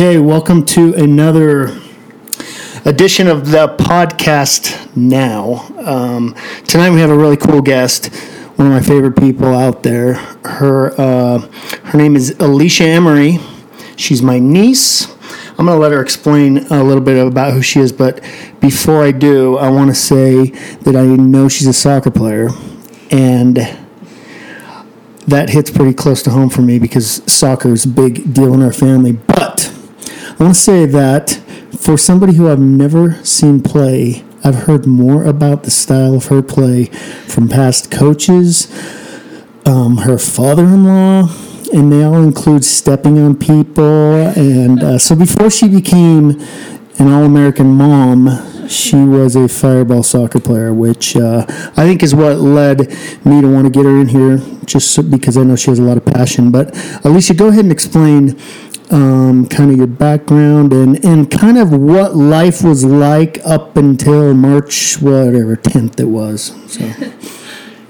Okay, welcome to another edition of the podcast now. Um, tonight we have a really cool guest, one of my favorite people out there. Her uh, her name is Aleesha Emery. She's my niece. I'm going to let her explain a little bit about who she is, but before I do, I want to say that I know she's a soccer player, and that hits pretty close to home for me because soccer is a big deal in our family. But I want to say that for somebody who I've never seen play, I've heard more about the style of her play from past coaches, um, her father in law, and they all include stepping on people. And uh, so before she became an All American mom, she was a fireball soccer player, which uh, I think is what led me to want to get her in here, just so, because I know she has a lot of passion. But Aleesha, go ahead and explain um, kind of your background and, and kind of what life was like up until March, whatever, 10th it was. So.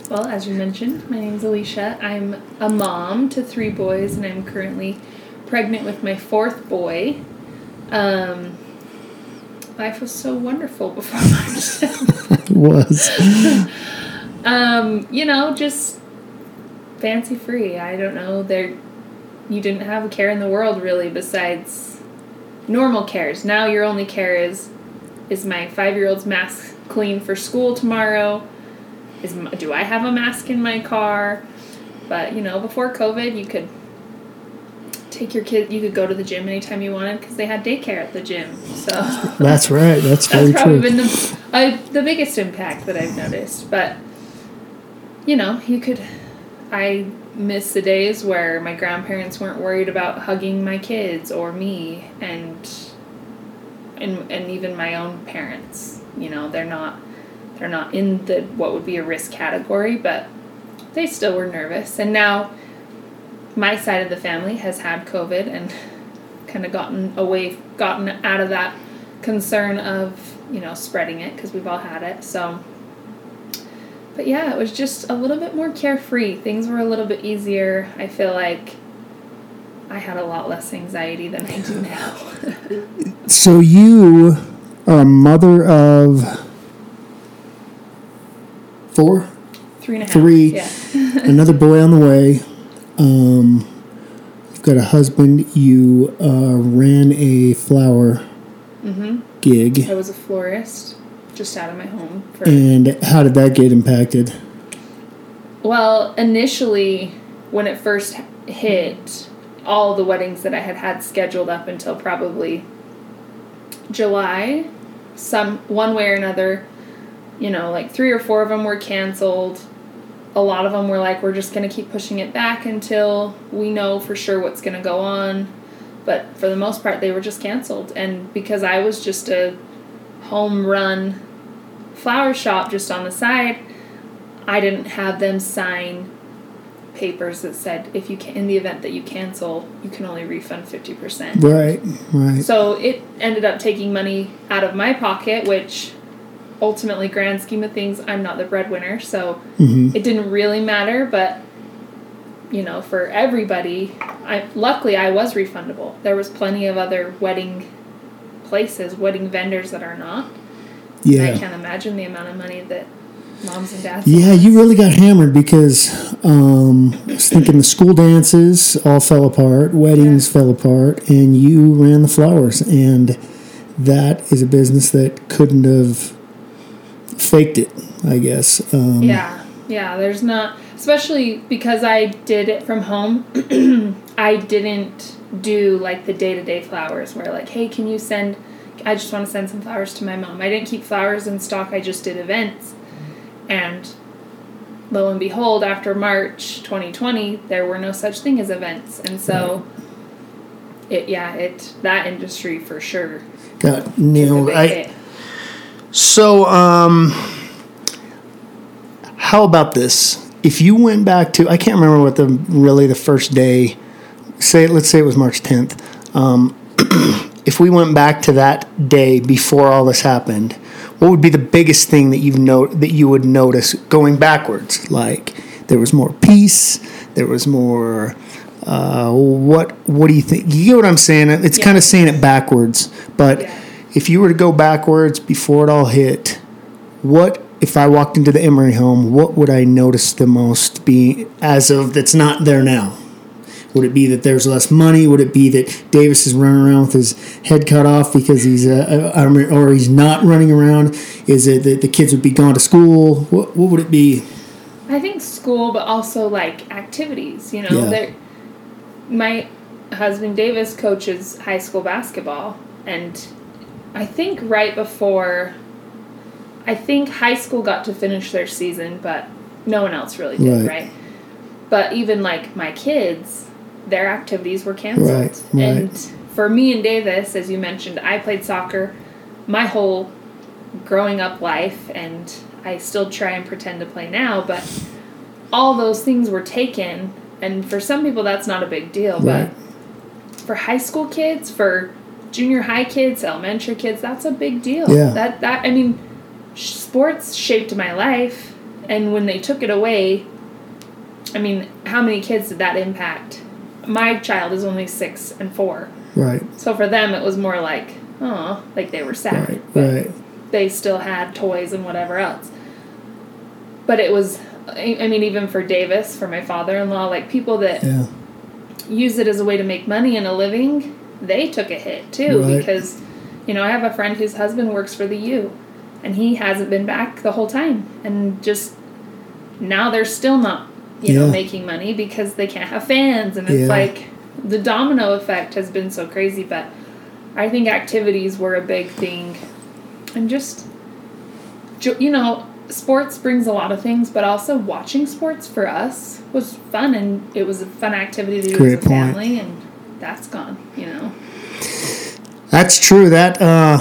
Well, as you mentioned, my name is Aleesha. I'm a mom to three boys, and I'm currently pregnant with my fourth boy. Um, life was so wonderful before March. it was. um, you know, just fancy free. I don't know. There, you didn't have a care in the world really besides normal cares. Now your only care is is my five year old's mask clean for school tomorrow? Is do I have a mask in my car? But you know, before COVID, you could take your kid. You could go to the gym anytime you wanted because they had daycare at the gym. So that's right. That's very that's probably true. been the uh, the biggest impact that I've noticed. But you know, you could. I miss the days where my grandparents weren't worried about hugging my kids or me, and and and even my own parents. You know, they're not they're not in the what would be a risk category, but they still were nervous. And now my side of the family has had COVID and kind of gotten away, gotten out of that concern of, you know, spreading it because we've all had it. So, but yeah, it was just a little bit more carefree. Things were a little bit easier. I feel like I had a lot less anxiety than I do now. so you are a mother of four, three and a half. three, Yeah. another boy on the way. Um, you've got a husband. You uh, ran a flower mm-hmm. gig, I was a florist just out of my home for and how did that get impacted? Well, initially, when it first hit, all the weddings that I had had scheduled up until probably July, some one way or another, you know, like three or four of them were canceled. A lot of them were like, we're just going to keep pushing it back until we know for sure what's going to go on. But for the most part, they were just canceled. And because I was just a home run flower shop just on the side, I didn't have them sign papers that said if you can in the event that you cancel, you can only refund 50%. Right, right. So it ended up taking money out of my pocket, which ultimately grand scheme of things, I'm not the breadwinner, so Mhm. it didn't really matter, but you know, for everybody, I luckily I was refundable. There was plenty of other wedding places, wedding vendors that are not. And I can't imagine the amount of money that moms and dads. Yeah, you really got hammered because um, I was thinking the school dances all fell apart, weddings fell apart, and you ran the flowers, and that is a business that couldn't have faked it, I guess. Um, Yeah, yeah. There's not, especially because I did it from home. I didn't do like the day to day flowers where like, hey, can you send? I just want to send some flowers to my mom. I didn't keep flowers in stock. I just did events, and lo and behold, after March 2020, there were no such thing as events, and so. It yeah it that industry for sure got nailed. I, hit. So, um, how about this? If you went back to, I can't remember what the really the first day. Say, let's say it was March tenth. Um, if we went back to that day before all this happened, what would be the biggest thing that you've note that you would notice going backwards? Like there was more peace, there was more Uh, what What do you think? You get what I'm saying? It's Yeah. kind of saying it backwards. But Yeah. if you were to go backwards before it all hit, what if I walked into the Emery home? What would I notice the most? Be as of that's not there now. Would it be that there's less money? Would it be that Davis is running around with his head cut off because he's uh, uh, or he's not running around? Is it that the kids would be gone to school? What What would it be? I think school, but also like activities. You know, Yeah. My husband Davis coaches high school basketball, and I think right before. I think high school got to finish their season, but no one else really did, Right. right? But even like my kids, their activities were canceled. Right, right. And for me and Davis, as you mentioned, I played soccer my whole growing up life and I still try and pretend to play now, but all those things were taken and for some people that's not a big deal, Right. but for high school kids, for junior high kids, elementary kids, that's a big deal. Yeah. That that I mean sports shaped my life and when they took it away, I mean, how many kids did that impact? My child is only 6 and 4. Right, So for them, it was more like, oh, like they were sad. right, but right. They still had toys and whatever else. But it was, I I mean, even for Davis, for my father in law, like people that Yeah, use it as a way to make money and a living, they took a hit too Right. because, you know, I have a friend whose husband works for the U, and he hasn't been back the whole time, and just now they're still not, you know, making money because they can't have fans, and it's Yeah. like the domino effect has been so crazy. But I think activities were a big thing, and just, you know. Sports brings a lot of things, but also watching sports for us was fun, and it was a fun activity to do Great as a point. family, and that's gone. You know, that's true. That uh,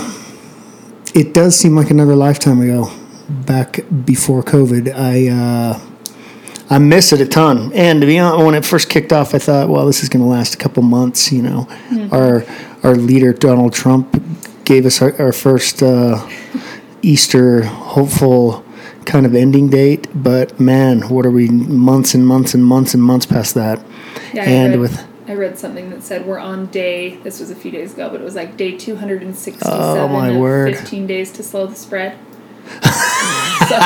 it does seem like another lifetime ago. Back before COVID, I uh, I miss it a ton. And to be honest, when it first kicked off, I thought, well, this is going to last a couple months. You know, our our leader Donald Trump gave us our, our first uh, Easter hopeful kind of ending date. But man, what are we months and months and months and months past that? yeah. And I read, with- I read something that said we're on day. This was a few days ago, but it was like day two hundred and sixty-seven. Oh, my word. Fifteen days to slow the spread. so,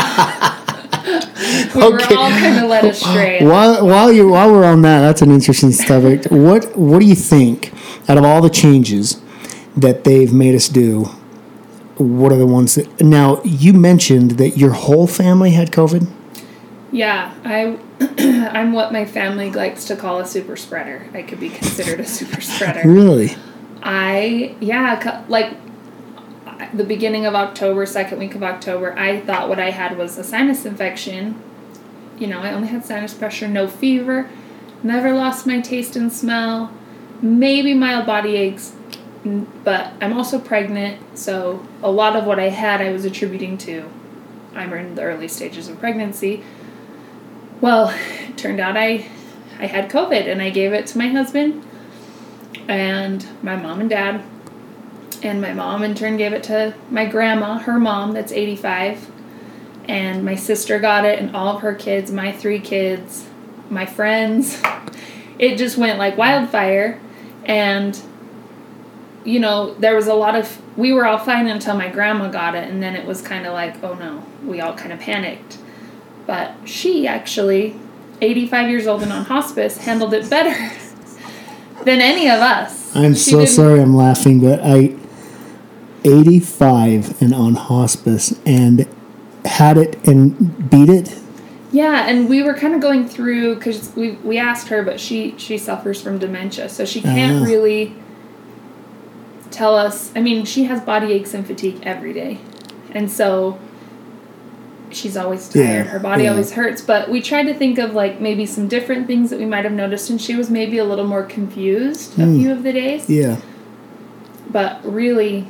we were all kind of led astray. While while you while we're on that, that's an interesting subject. what what do you think out of all the changes that they've made us do? What are the ones that now you mentioned that your whole family had COVID? Yeah, I, I'm what my family likes to call a super spreader. I could be considered a super spreader. Really? I yeah, cu- the beginning of October, second week of October, I thought what I had was a sinus infection. You know, I only had sinus pressure, no fever, never lost my taste and smell, maybe mild body aches, but I'm also pregnant, so a lot of what I had I was attributing to I'm in the early stages of pregnancy. Well, it turned out I I had COVID and I gave it to my husband and my mom and dad. And my mom, in turn, gave it to my grandma, her mom, that's 85. And my sister got it, and all of her kids, my three kids, my friends. It just went like wildfire. And, you know, there was a lot of. We were all fine until my grandma got it, and then it was kind of like, oh no, we all kind of panicked. But she actually, 85 years old and on hospice, handled it better than any of us. I'm She so sorry I'm laughing, but I 85 and on hospice and had it and beat it. Yeah, and we were kind of going through because we we asked her, but she she suffers from dementia, so she can't Ah. really tell us. I mean, she has body aches and fatigue every day, and so she's always tired. Yeah, Her body yeah. always hurts. But we tried to think of like maybe some different things that we might have noticed, and she was maybe a little more confused a Hmm. few of the days. Yeah. But really,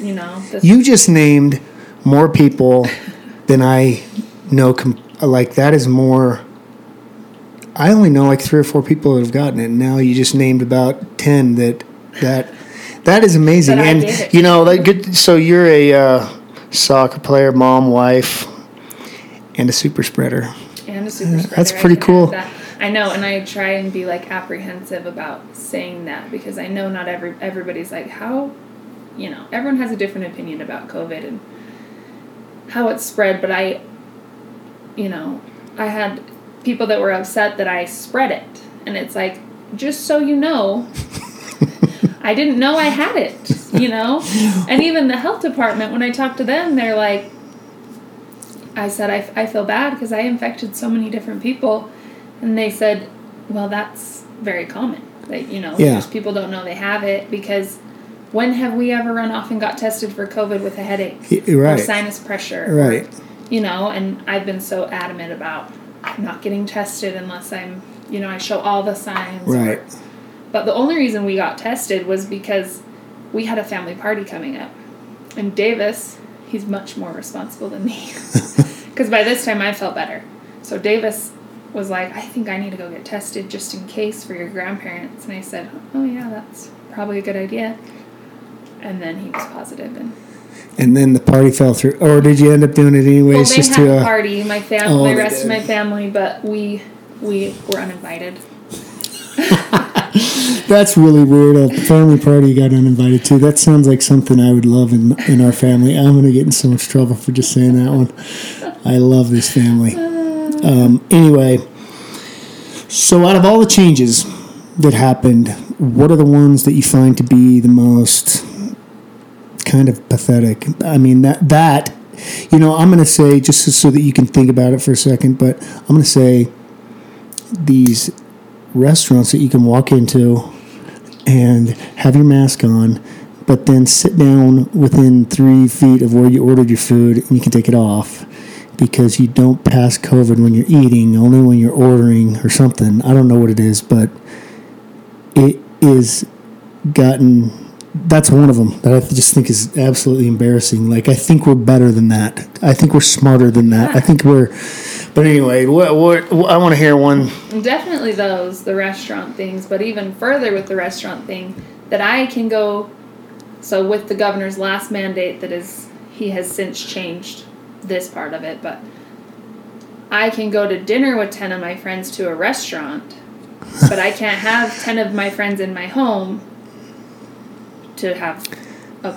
you know, You just named more people than I know. Com- like that is more. I only know like three or four people that have gotten it. Now you just named about ten that that that is amazing. That and you know, like good. So you're a uh, soccer player, mom, wife, and a super spreader. and a super spreader. that's pretty add cool. that. I know, and I try and be like apprehensive about saying that because I know not every everybody's like how, you know, everyone has a different opinion about COVID and how it spread. But I, you know, I had people that were upset that I spread it, and it's like just so you know, I didn't know I had it. You know, and even the health department when I talked to them, they're like. I said, I, I feel bad because I infected so many different people. And they said, well, that's very common. That, you know, Yeah. people don't know they have it because when have we ever run off and got tested for COVID with a headache? Y- Or sinus pressure? or, Right. you know, and I've been so adamant about not getting tested unless I'm, you know, I show all the signs. or- Right. but the only reason we got tested was because we had a family party coming up. And Davis, he's much more responsible than me. Because by this time I felt better. So Davis was like, I think I need to go get tested just in case for your grandparents. And I said, Oh, yeah, that's probably a good idea. And then he was positive and And then the party fell through, or did you end up doing it well, anyways? they just had to a uh, party, my family, Oh, my they rest of my family, but we we were uninvited. That's really weird. A family party you got uninvited to. That sounds like something I would love in in our family. I'm gonna get in so much trouble for just saying that one. I love this family. Um, anyway, so out of all the changes that happened, what are the ones that you find to be the most kind of pathetic? I mean that that you know I'm gonna say just so that you can think about it for a second, but I'm gonna say these restaurants that you can walk into and have your mask on, but then sit down within three feet of where you ordered your food and you can take it off because you don't pass COVID when you're eating, only when you're ordering or something. I don't know what it is, but it is gotten. That's one of them that I just think is absolutely embarrassing. Like I think we're better than that. I think we're smarter than that. I think we're. But anyway, what, what, I want to hear one. Definitely those, the restaurant things, but even further with the restaurant thing, that I can go. So with the governor's last mandate, that is, he has since changed this part of it, but I can go to dinner with ten of my friends to a restaurant, but I can't have ten of my friends in my home to have a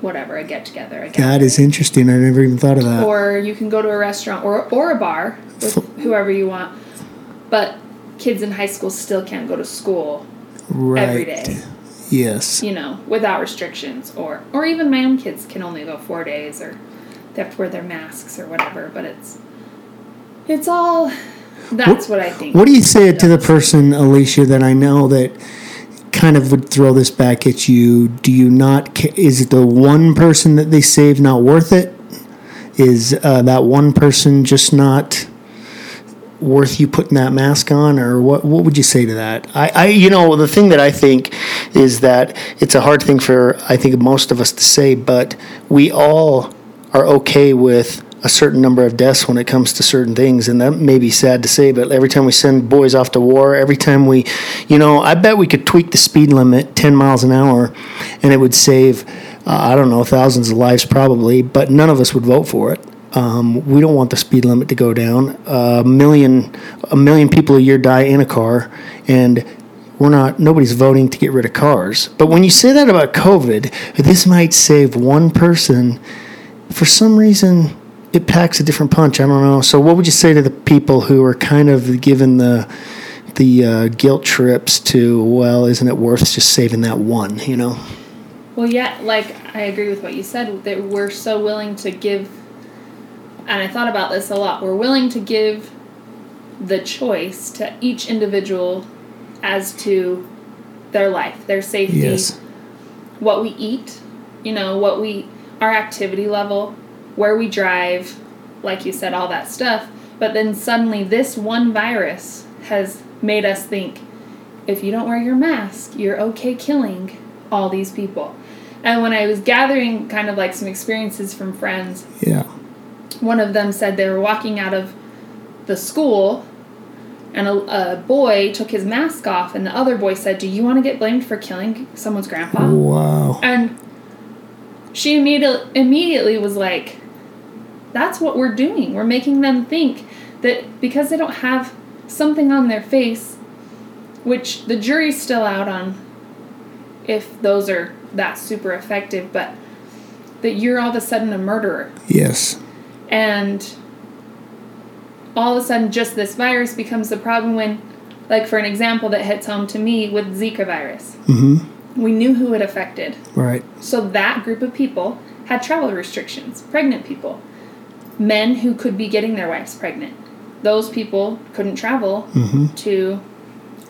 whatever a get together. That interesting. I never even thought of that. or you can go to a restaurant or or a bar with whoever you want. But kids in high school still can't go to school right. every day, Yes. you know, without restrictions or or even my own kids can only go 4 days or they have to wear their masks or whatever, but it's it's all that's what, I think. What do you say to the person, Aleesha, that I know that kind of would throw this back at you? Do you not? Is it the one person that they save not worth it? Is uh, that one person just not worth you putting that mask on, or what? What would you say to that? I, I, you know, the thing that I think is that it's a hard thing for I think most of us to say, but we all are okay with a certain number of deaths when it comes to certain things, and that may be sad to say, but every time we send boys off to war, every time we, you know, I bet we could tweak the speed limit 10 miles an hour, and it would save, uh, I don't know, thousands of lives probably, but none of us would vote for it. Um, we don't want the speed limit to go down. a million, a million people a year die in a car, and we're not. Nobody's voting to get rid of cars. But when you say that about COVID, this might save one person. For some reason, it packs a different punch. I don't know. So, what would you say to the people who are kind of given the the uh, guilt trips to? Well, isn't it worth just saving that one? You know. Well, yeah, like I agree with what you said that we're so willing to give and I thought about this a lot. We're willing to give the choice to each individual as to their life, their safety, Yes. what we eat, you know, what we our activity level, where we drive, like you said all that stuff. But then suddenly this one virus has made us think if you don't wear your mask, you're okay killing all these people. And when I was gathering kind of like some experiences from friends, Yeah. one of them said they were walking out of the school and a, a boy took his mask off and the other boy said do you want to get blamed for killing someone's grandpa Wow. and she immediately immediately was like that's what we're doing we're making them think that because they don't have something on their face, which the jury's still out on if those are that super effective, but that you're all of a sudden a murderer. Yes. And all of a sudden, just this virus becomes the problem when, like, for an example that hits home to me with Zika virus. Mm-hmm. We knew who it affected. Right. So that group of people had travel restrictions, pregnant people, men who could be getting their wives pregnant. Those people couldn't travel Mm-hmm. to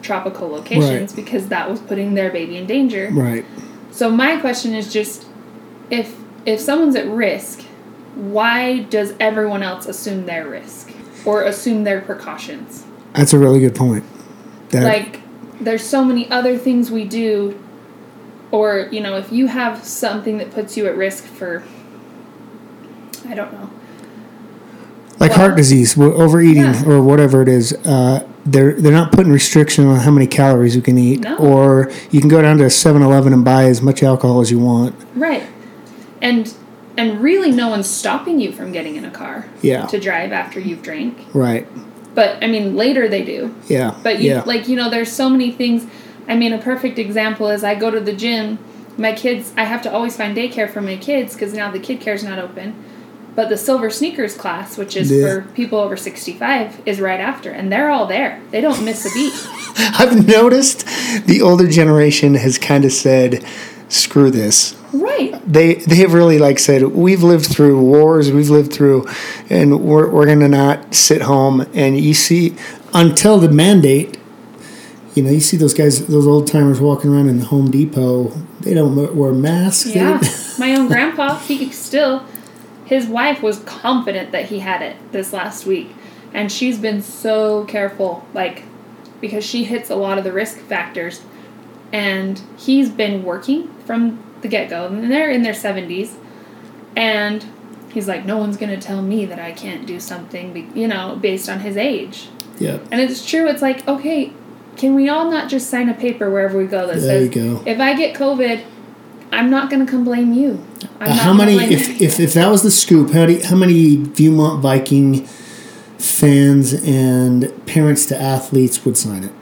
tropical locations Right. because that was putting their baby in danger. Right. So my question is just if if someone's at risk, why does everyone else assume their risk or assume their precautions? That's a really good point. That, like there's so many other things we do or you know if you have something that puts you at risk for i don't know like well- heart disease, overeating, Yeah. or whatever it is. Uh, they're they're not putting restriction on how many calories you can eat, No. or you can go down to 7-Eleven and buy as much alcohol as you want. right and and really no one's stopping you from getting in a car Yeah. to drive after you've drank Right. but i mean later they do Yeah. But you yeah. like you know, there's so many things. I mean, a perfect example is I go to the gym. My kids, I have to always find daycare for my kids because now the kid care's not open. But the silver sneakers class, which is Yeah. for people over 65, is right after, and they're all there. They don't miss a beat. I've noticed the older generation has kind of said, "Screw this." right. They they have really like said, "We've lived through wars, we've lived through, and we're we're gonna not sit home." And you see, until the mandate, you know, you see those guys, those old timers walking around in the Home Depot. They don't wear masks. Yeah. My own grandpa, he still, his wife was confident that he had it this last week. And she's been so careful, like, because she hits a lot of the risk factors. And he's been working from the get go. And they're in their 70s. And he's like, no one's going to tell me that I can't do something, you know, based on his age. yeah. And it's true. It's like, okay, can we all not just sign a paper wherever we go that There you says, go. if I get COVID, I'm not going to come blame you. I'm Uh, how many? If, if if that was the scoop, how do you- how many Viewmont Viking fans and parents to athletes would sign it?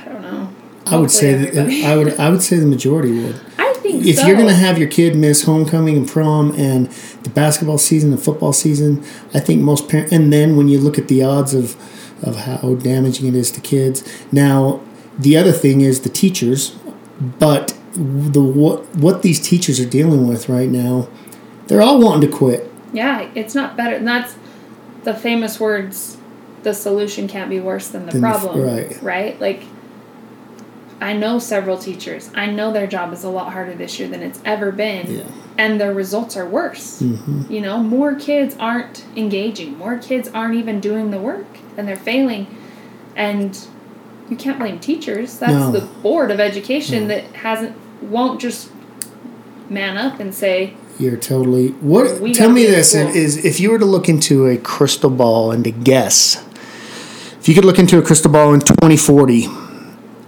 I don't know. I would say that. I would I would say the majority would. I think If so. you're going to have your kid miss homecoming and prom and the basketball season, the football season, I think most parents. And then when you look at the odds of of how damaging it is to kids. Now, the other thing is the teachers, but the what what these teachers are dealing with right now, they're all wanting to quit. yeah, it's not better. And that's the famous words. The solution can't be worse than the Than the- problem. right. Right. Like. I know several teachers. I know their job is a lot harder this year than it's ever been. Yeah. And their results are worse. Mm-hmm. You know, more kids aren't engaging. More kids aren't even doing the work and they're failing. And you can't blame teachers. That's No. the board of education that hasn't won't just man up and say, You're totally what? We tell me this: cool. is if you were to look into a crystal ball and to guess, if you could look into a crystal ball in 2040,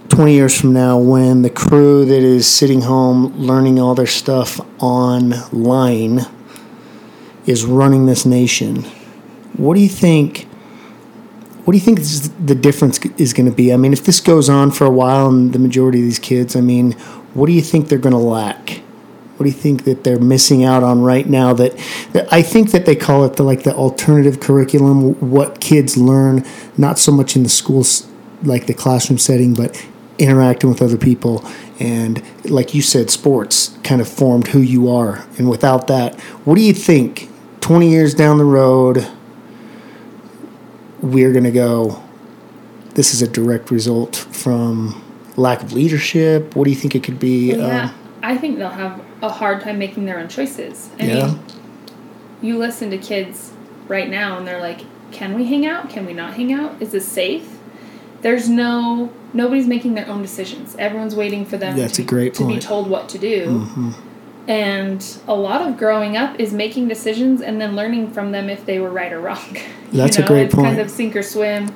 20 years from now, when the crew that is sitting home learning all their stuff online is running this nation, what do you think? What do you think is the difference is going to be? I mean, if this goes on for a while and the majority of these kids, I mean, what do you think they're going to lack? What do you think that they're missing out on right now? That, that I think that they call it the like the alternative curriculum. What kids learn, not so much in the schools, like the classroom setting, but interacting with other people. And like you said, sports kind of formed who you are. And without that, what do you think? Twenty years down the road, we're going to go. This is a direct result from lack of leadership. What do you think it could be? yeah, Um, I think they'll have a hard time making their own choices. I Yeah. mean, you listen to kids right now and they're like, can we hang out? Can we not hang out? Is this safe? There's no, nobody's making their own decisions. Everyone's waiting for them That's to, a be, great to be told what to do. mhm. And a lot of growing up is making decisions and then learning from them if they were right or wrong. That's you a great it's kind of sink or swim,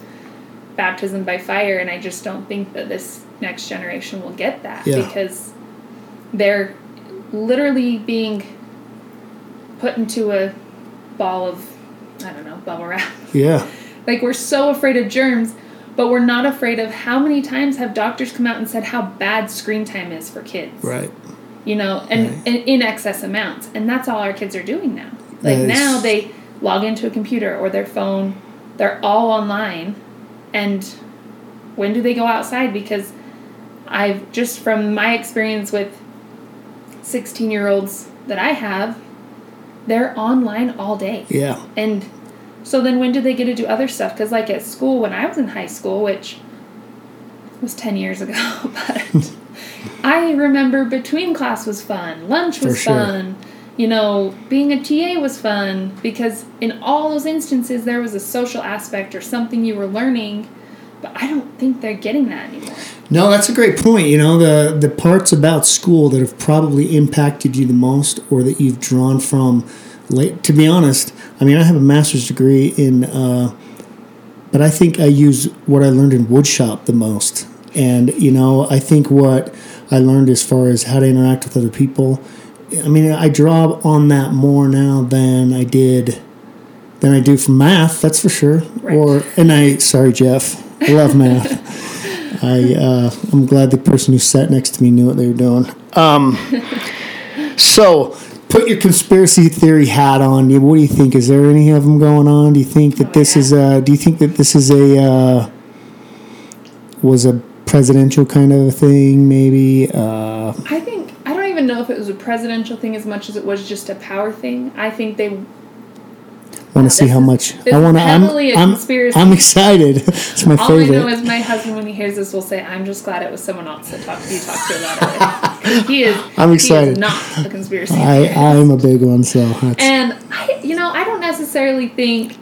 baptism by fire, and I just don't think that this next generation will get that Yeah. because they're literally being put into a ball of I don't know, bubble wrap. Yeah. Like we're so afraid of germs. but we're not afraid of how many times have doctors come out and said how bad screen time is for kids. Right. You know, and, Right. and in excess amounts. And that's all our kids are doing now. Like is- now they log into a computer or their phone, they're all online. And when do they go outside? Because I've just from my experience with 16 year olds that I have, they're online all day. Yeah. And so then when do they get to do other stuff? Because, like at school, when I was in high school, which was 10 years ago, but I remember between class was fun, lunch was For sure. fun, you know, being a TA was fun because in all those instances there was a social aspect or something you were learning, but I don't think they're getting that anymore. No, that's a great point. You know, the the parts about school that have probably impacted you the most, or that you've drawn from. Late, to be honest, I mean, I have a master's degree in, uh, but I think I use what I learned in woodshop the most. And you know, I think what I learned as far as how to interact with other people. I mean, I draw on that more now than I did than I do from math. That's for sure. Right. Or and I sorry, Jeff, I love math. I uh, I'm glad the person who sat next to me knew what they were doing. Um, so put your conspiracy theory hat on. What do you think? Is there any of them going on? Do you think that Oh, this yeah. is a? Do you think that this is a? Uh, was a presidential kind of a thing? Maybe. Uh, I think, I don't even know if it was a presidential thing as much as it was just a power thing. I think they want to see how much. I want to. I'm. I'm. I'm excited. it's my All I know favorite. is my husband, when he hears this, will say, "I'm just glad it was someone else that talked to you talked to about it." he is. I'm He excited. is not a conspiracy. I. I'm a big one. So and I, you know, I don't necessarily think.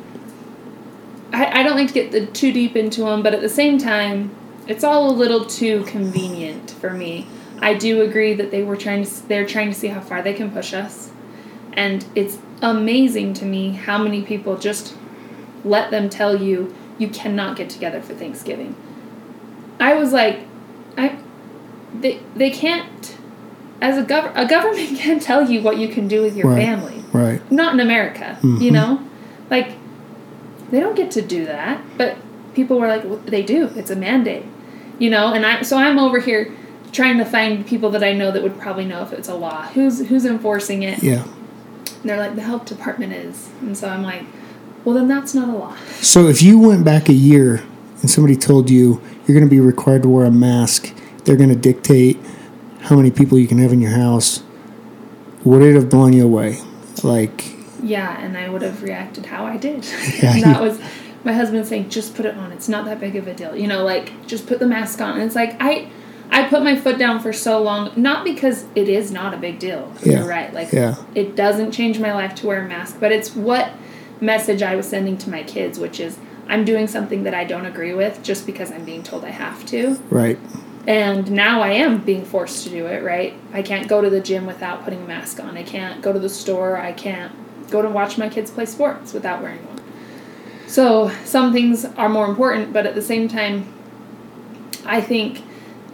I, I don't like to get the, too deep into them, but at the same time, it's all a little too convenient for me. I do agree that they were trying to. They're trying to see how far they can push us, and it's amazing to me how many people just let them tell you you cannot get together for Thanksgiving. I was like, I, they they can't. As a gov- a government can't tell you what you can do with your Right. family right. not in America, Mhm. you know? Like, they don't get to do that, but people were like, well, they do. It's a mandate, you know? And I, so I'm over here trying to find people that I know that would probably know if it's a law. Who's, who's enforcing it? Yeah. And they're like, the health department is. And so I'm like, well, then that's not a law. So if you went back a year and somebody told you you're going to be required to wear a mask, they're going to dictate how many people you can have in your house, would it have blown you away? Like, Yeah, and I would have reacted how I did. Yeah, and that was my husband saying, "Just put it on. It's not that big of a deal." You know, like just put the mask on. And it's like I, I put my foot down for so long, not because it is not a big deal. Yeah. You're right. Like Yeah. it doesn't change my life to wear a mask, but it's what message I was sending to my kids, which is I'm doing something that I don't agree with just because I'm being told I have to. right. And now I am being forced to do it, right? I can't go to the gym without putting a mask on. I can't go to the store. I can't go to watch my kids play sports without wearing one. So some things are more important, but at the same time, I think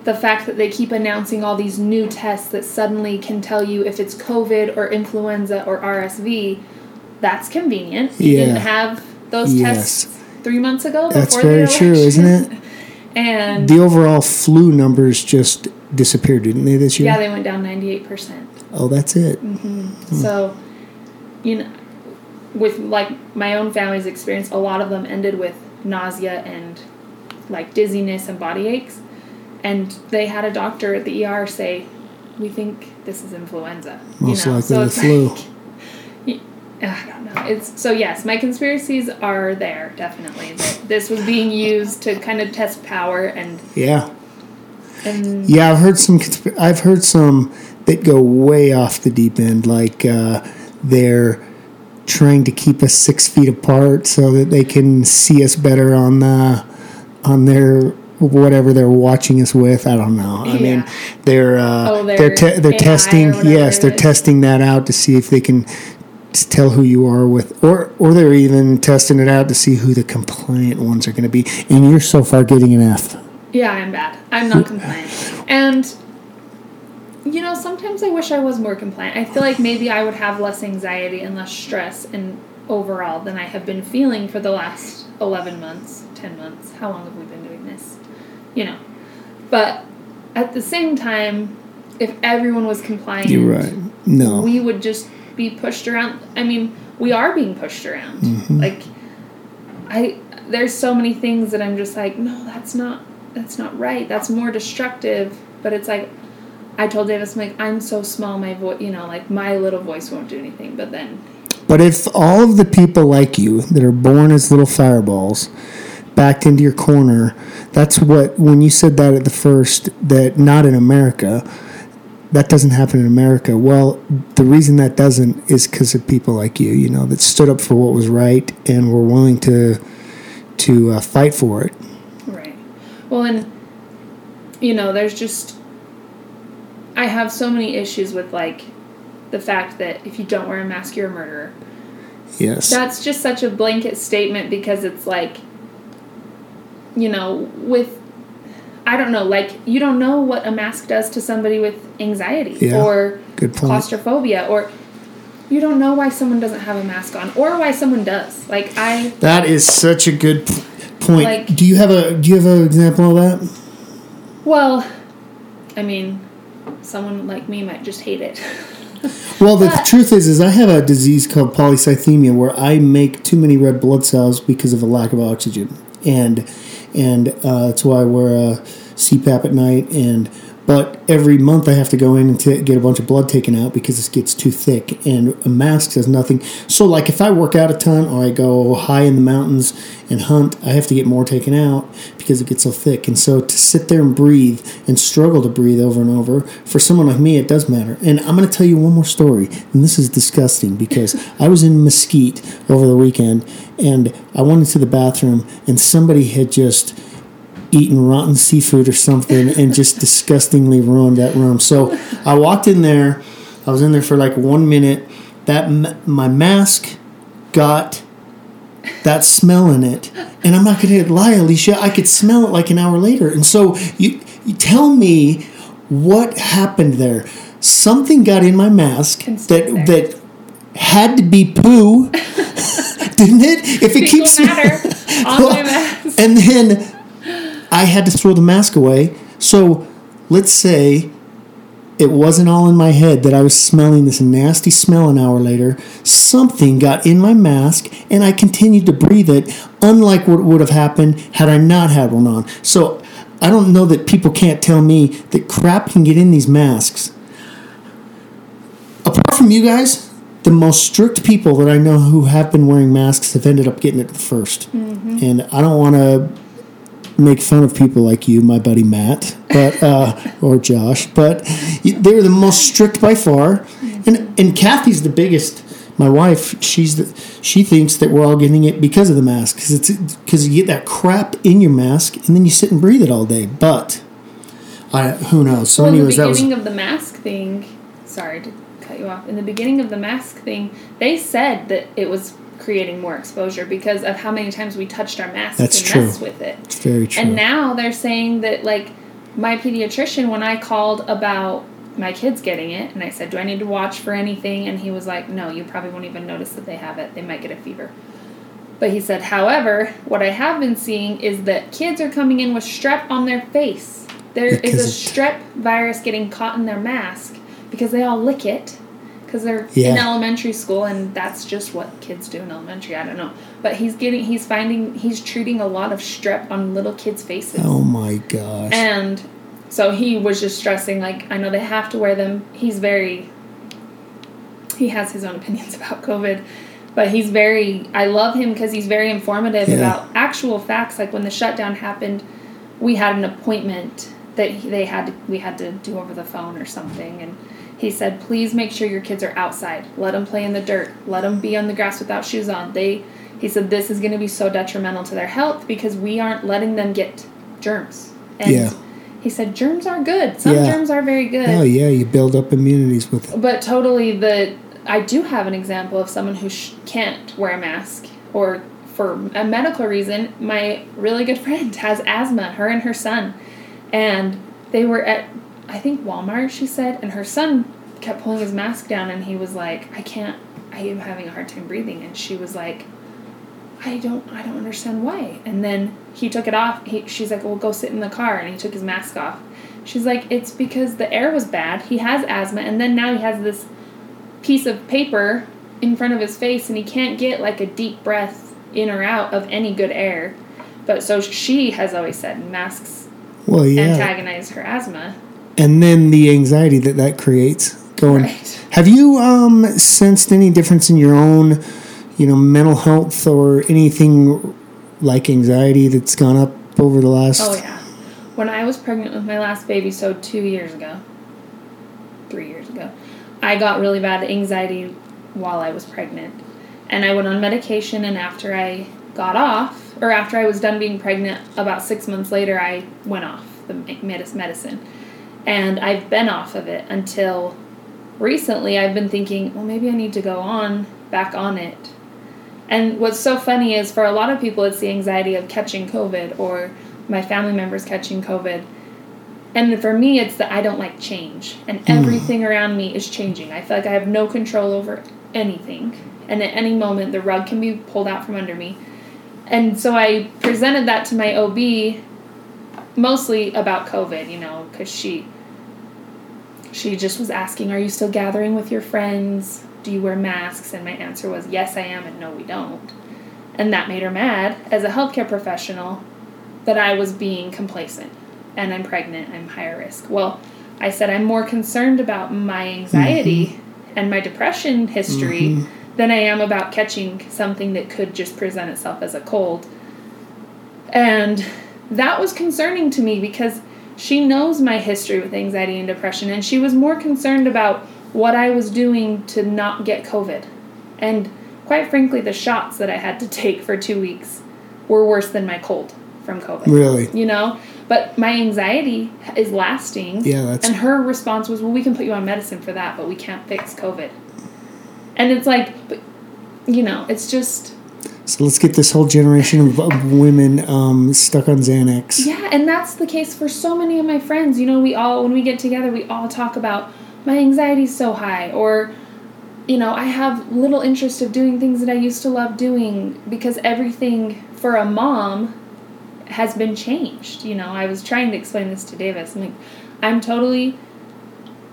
the fact that they keep announcing all these new tests that suddenly can tell you if it's COVID or influenza or RSV, that's convenient. You Yeah. didn't have those Yes. tests three months ago. That's before the very true, isn't it? And The overall flu numbers just disappeared, didn't they, this year? yeah, they went down ninety eight percent. oh, that's it. Mm-hmm. Hmm. So, you know, with like my own family's experience, a lot of them ended with nausea and like dizziness and body aches, and they had a doctor at the ER say, "We think this is influenza." Most you know? likely so the it's flu. like- I don't know. It's so yes, my conspiracies are there definitely. That this was being used to kind of test power and Yeah. and Yeah, I've heard some. consp- I've heard some that go way off the deep end. Like uh, they're trying to keep us six feet apart so that they can see us better on the on their whatever they're watching us with. I don't know. I mean, they're uh, Oh, they're te- they're AI testing. Yes, they're testing that out to see if they can tell who you are with, or or they're even testing it out to see who the compliant ones are going to be. And you're so far getting an F. Yeah, I'm bad. I'm not compliant. And you know, sometimes I wish I was more compliant. I feel like maybe I would have less anxiety and less stress and overall than I have been feeling for the last 11 months, 10 months. How long have we been? You know. But at the same time, if everyone was compliant, You're right. No. we would just be pushed around. I mean, we are being pushed around. Mm-hmm. Like I there's so many things that I'm just like, no, that's not that's not right. That's more destructive. But it's like I told Davis, I'm like, I'm so small, my voice, you know, like my little voice won't do anything. But then, But if all of the people like you that are born as little fireballs backed into your corner, that's what, when you said that at the first, that not in America, that doesn't happen in America. Well, the reason that doesn't is because of people like you, you know, that stood up for what was right and were willing to to uh, fight for it. right. Well, and, you know, there's just, I have so many issues with like the fact that if you don't wear a mask, you're a murderer. Yes. That's just such a blanket statement because it's like, you know, with, I don't know, like, you don't know what a mask does to somebody with anxiety Yeah. or Good point. claustrophobia or you don't know why someone doesn't have a mask on or why someone does. Like, I, That is such a good point. Like- do you have a do you have an example of that? well, I mean, someone like me might just hate it. Well, the But- truth is, is I have a disease called polycythemia where I make too many red blood cells because of a lack of oxygen, and and uh, that's why I wear a CPAP at night. And but every month I have to go in and t- get a bunch of blood taken out because it gets too thick, and a mask does nothing. So, like if I work out a ton or I go high in the mountains and hunt, I have to get more taken out because it gets so thick. And so to sit there and breathe and struggle to breathe over and over, for someone like me, it does matter. And I'm going to tell you one more story. And this is disgusting because I was in Mesquite over the weekend and I went into the bathroom and somebody had just eaten rotten seafood or something and just disgustingly ruined that room. So I walked in there. I was in there for like one minute. That my mask got that smell in it. And I'm not going to lie, Aleesha, I could smell it like an hour later. And so you, you tell me what happened there. Something got in my mask that that had to be poo, didn't it? If it keeps matter on my mask. and then I had to throw the mask away. So let's say it wasn't all in my head that I was smelling this nasty smell an hour later. Something got in my mask and I continued to breathe it, unlike what would have happened had I not had one on. So I don't know that people can't tell me that crap can get in these masks. Apart from you guys, the most strict people that I know who have been wearing masks have ended up getting it 1st mm-hmm. And I don't want to make fun of people like you, my buddy Matt, but uh, or Josh, but they're the most strict by far. And and Kathy's the biggest. My wife, she's the, she thinks that we're all getting it because of the mask, because it's because you get that crap in your mask and then you sit and breathe it all day. But I who knows? So, Well, in the anyways, that was beginning of the mask thing, sorry to cut you off. In the beginning of the mask thing, they said that it was creating more exposure because of how many times we touched our masks That's and true. messed with it. it's very true. And now they're saying that like my pediatrician when I called about my kids getting it and I said, "Do I need to watch for anything?" and he was like, "No, you probably won't even notice that they have it. They might get a fever." But he said, "However, what I have been seeing is that kids are coming in with strep on their face. There is Because a strep virus getting caught in their mask because they all lick it." Because they're in elementary school, and that's just what kids do in elementary. I don't know, but he's getting, he's finding, he's treating a lot of strep on little kids' faces. oh my gosh. And so he was just stressing, like, I know they have to wear them. He's very, he has his own opinions about COVID, but he's very, I love him because he's very informative Yeah. about actual facts. Like when the shutdown happened, we had an appointment that they had to, we had to do over the phone or something. And he said, please make sure your kids are outside. Let them play in the dirt. Let them be on the grass without shoes on. They, he said, this is going to be so detrimental to their health because we aren't letting them get germs. And Yeah. he said, germs are good. Some Yeah. germs are very good. oh yeah, you build up immunities with it. But totally, the I do have an example of someone who sh- can't wear a mask, or for a medical reason. My really good friend has asthma. Her and her son, and they were at I think Walmart. She said, and her son kept pulling his mask down, and he was like, "I can't. I am having a hard time breathing." And she was like, I don't I don't understand why. And then he took it off. He, she's like, "Well, go sit in the car." And he took his mask off. She's like, "It's because the air was bad. He has asthma, and then now he has this piece of paper in front of his face, and he can't get like a deep breath in or out of any good air." But so she has always said masks Well, yeah. antagonize her asthma. And then the anxiety that that creates. Going. Right. Have you um sensed any difference in your own, you know, mental health or anything like anxiety that's gone up over the last? Oh yeah. When I was pregnant with my last baby, so two years ago, three years ago, I got really bad anxiety while I was pregnant, and I went on medication. And after I got off, or after I was done being pregnant, about six months later, I went off the medicine, and I've been off of it until recently. I've been thinking, well, maybe I need to go on back on it. And what's so funny is for a lot of people, it's the anxiety of catching COVID or my family members catching COVID. And for me, it's that I don't like change. And hmm. everything around me is changing. I feel like I have no control over anything. And at any moment, the rug can be pulled out from under me. And so I presented that to my OB mostly about COVID, you know, because she. She just was asking, Are you still gathering with your friends? Do you wear masks? And my answer was, Yes, I am, and no, we don't. And that made her mad as a healthcare professional that I was being complacent and I'm pregnant, I'm higher risk. Well, I said I'm more concerned about my anxiety mm-hmm. and my depression history mm-hmm. than I am about catching something that could just present itself as a cold. And that was concerning to me because she knows my history with anxiety and depression, and she was more concerned about what I was doing to not get COVID. And quite frankly, the shots that I had to take for two weeks were worse than my cold from COVID. Really? You know? But my anxiety is lasting. Yeah, that's- And her response was, well, we can put you on medicine for that, but we can't fix COVID. And it's like, but, you know, it's just. So let's get this whole generation of, women um, stuck on Xanax. Yeah, and that's the case for so many of my friends. You know, we all, when we get together, we all talk about my anxiety's so high, or, you know, I have little interest of doing things that I used to love doing because everything for a mom has been changed. You know, I was trying to explain this to Davis. I'm like, I'm totally,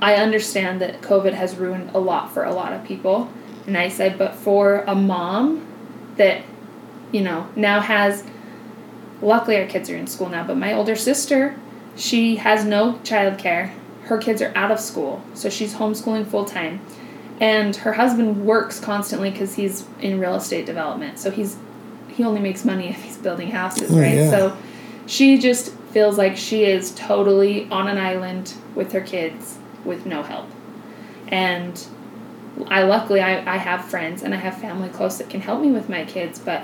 I understand that COVID has ruined a lot for a lot of people. And I said, but for a mom that, you know, now has luckily our kids are in school now but my older sister she has no childcare. Her kids are out of school so she's homeschooling full time and her husband works constantly because he's in real estate development so he's he only makes money if he's building houses Oh, right? yeah. so she just feels like she is totally on an island with her kids with no help. And I luckily I, I have friends and I have family close that can help me with my kids, but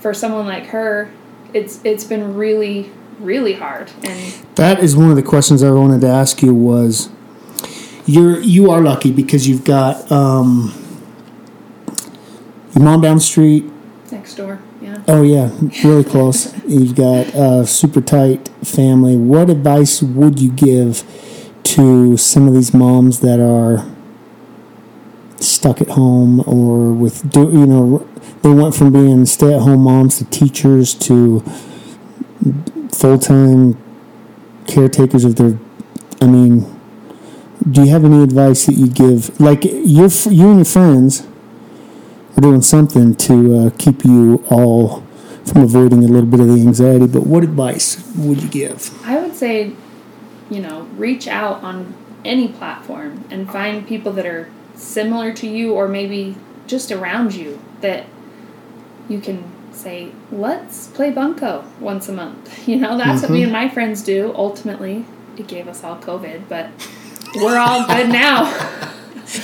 for someone like her, it's it's been really really hard and That is one of the questions I wanted to ask you was you're you are lucky because you've got um, your mom down the street. next door, yeah. Oh yeah, really close. You've got a super tight family. What advice would you give to some of these moms that are stuck at home or with do you know they went from being stay-at-home moms to teachers to full-time caretakers of their I mean do you have any advice that you give like your you and your friends are doing something to uh, keep you all from avoiding a little bit of the anxiety but what advice would you give? I would say, you know, reach out on any platform and find people that are similar to you or maybe just around you that you can say, let's play bunco once a month. You know, that's what me and mm-hmm. my friends do. Ultimately, it gave us all COVID, but we're all good now.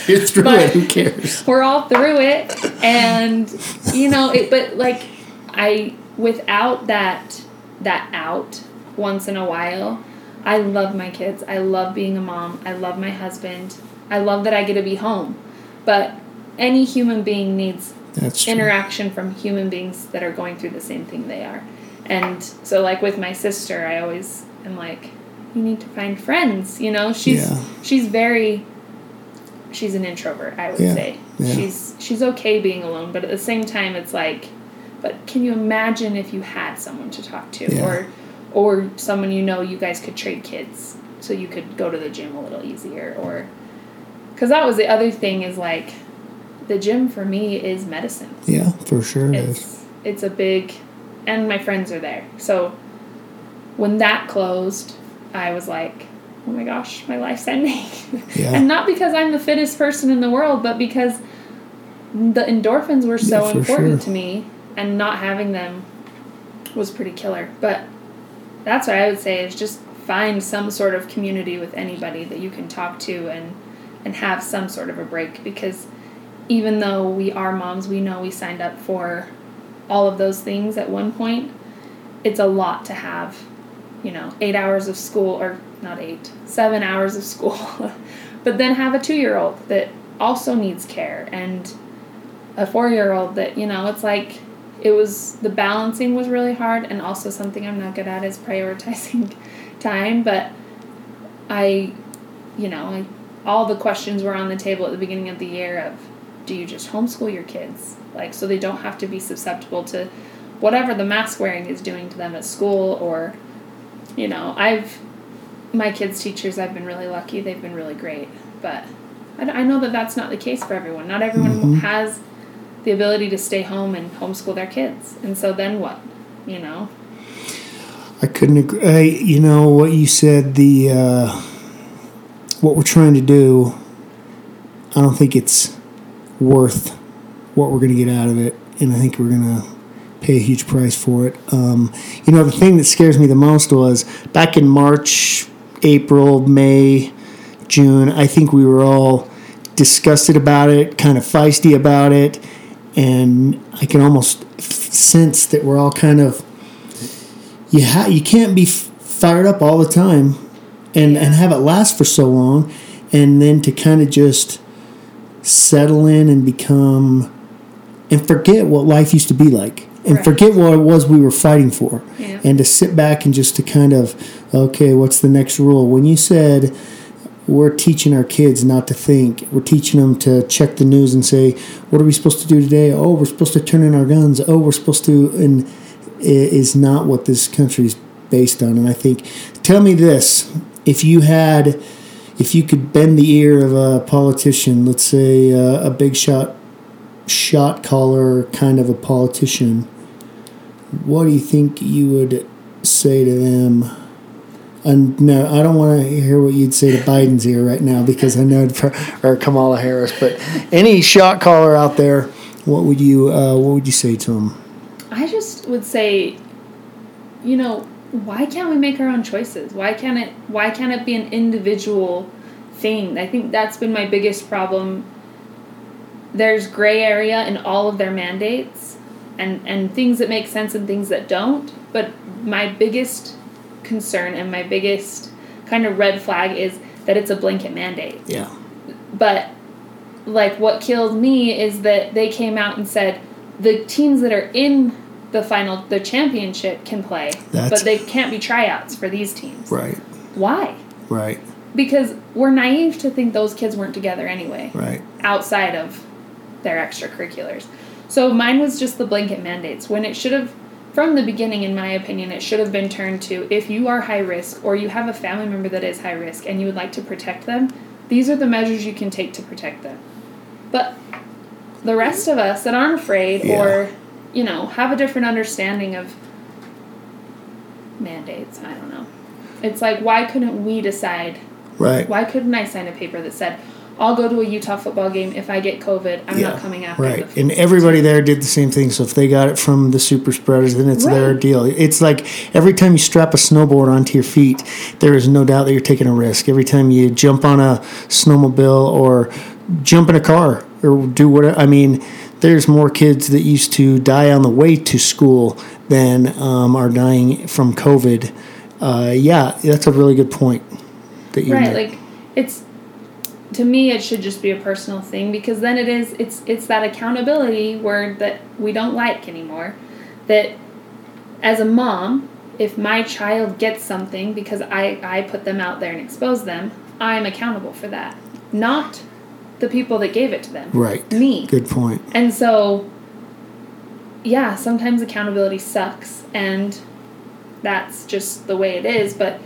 you're through But- it who cares? we're all through it. And you know it but like i without that that out once in a while i love my kids. I love being a mom. I love my husband i love that i get to be home but any human being needs that's true. interaction from human beings that are going through the same thing they are. And so like with my sister, I always am like, you need to find friends, you know? She's Yeah. she's very she's an introvert, I would Yeah, say. yeah. She's she's okay being alone, but at the same time it's like But can you imagine if you had someone to talk to or or someone you know you guys could trade kids so you could go to the gym a little easier or cuz that was the other thing is like the gym for me is medicine. Yeah, for sure it is. It's it's a big and my friends are there. So when that closed, I was like, "Oh my gosh, my life's ending." Yeah. and not because I'm the fittest person in the world, but because the endorphins were so Yeah, important sure. to me and not having them was pretty killer. But that's what I would say is just find some sort of community with anybody that you can talk to and and have some sort of a break because even though we are moms, we know we signed up for all of those things at one point. It's a lot to have, you know, eight hours of school, or not eight, seven hours of school, but then have a two year old that also needs care and a four year old that, you know, it's like it was the balancing was really hard and also something I'm not good at is prioritizing time, but I, you know, I, all the questions were on the table at the beginning of the year of do you just homeschool your kids? Like so they don't have to be susceptible to whatever the mask wearing is doing to them at school or you know i've my kids teachers i've been really lucky. They've been really great. But i, I know that that's not the case for everyone. Not everyone has the ability to stay home and homeschool their kids. And so then what you know? I couldn't agree. I, you know what you said. The uh, what we're trying to do. I don't think it's worth what we're going to get out of it, and I think we're going to pay a huge price for it. Um, you know, the thing that scares me the most was back in March, April, May, June. I think we were all disgusted about it, kind of feisty about it, and I can almost sense that we're all kind of you ha- you can't be f- fired up all the time and and have it last for so long and then to kind of just settle in and become and forget what life used to be like and Right. forget what it was we were fighting for Yeah. and to sit back and just to kind of okay what's the next rule when you said we're teaching our kids not to think we're teaching them to check the news and say what are we supposed to do today oh we're supposed to turn in our guns oh we're supposed to and i- is not what this country is based on. And I think, tell me this: if you had, if you could bend the ear of a politician, let's say uh, a big shot, shot caller kind of a politician, what do you think you would say to them? And no, I don't want to hear what you'd say to Biden's ear right now because I know, or Kamala Harris. But any shot caller out there, what would you, uh, what would you say to him? I just would say, you know, why can't we make our own choices? Why can't it why can't it be an individual thing? I think that's been my biggest problem. There's gray area in all of their mandates and and things that make sense and things that don't, but my biggest concern and my biggest kind of red flag is that it's a blanket mandate Yeah. but like what killed me is that they came out and said the teams that are in the final the championship can play That's- but they can't be tryouts for these teams Right. why Right. because we're naive to think those kids weren't together anyway Right. outside of their extracurriculars so mine was just the blanket mandates when it should have from the beginning in my opinion it should have been turned to if you are high risk or you have a family member that is high risk and you would like to protect them these are the measures you can take to protect them but the rest of us that aren't afraid Yeah. or you know have a different understanding of mandates i don't know it's like why couldn't we decide Right. why couldn't I sign a paper that said, I'll go to a Utah football game if I get COVID, I'm not coming after Right. And everybody there did the same thing. So if they got it from the super spreaders, then it's their deal. It's like every time you strap a snowboard onto your feet, there is no doubt that you're taking a risk. Every time you jump on a snowmobile or jump in a car or do whatever, I mean, there's more kids that used to die on the way to school than um, are dying from COVID. Uh, yeah, that's a really good point. That you right, made. like it's to me it should just be a personal thing because then it is it's it's that accountability word that we don't like anymore. That as a mom, if my child gets something because I, I put them out there and expose them, I'm accountable for that. Not the people that gave it to them. right. Me. Good point. And so yeah, sometimes accountability sucks and that's just the way it is. But,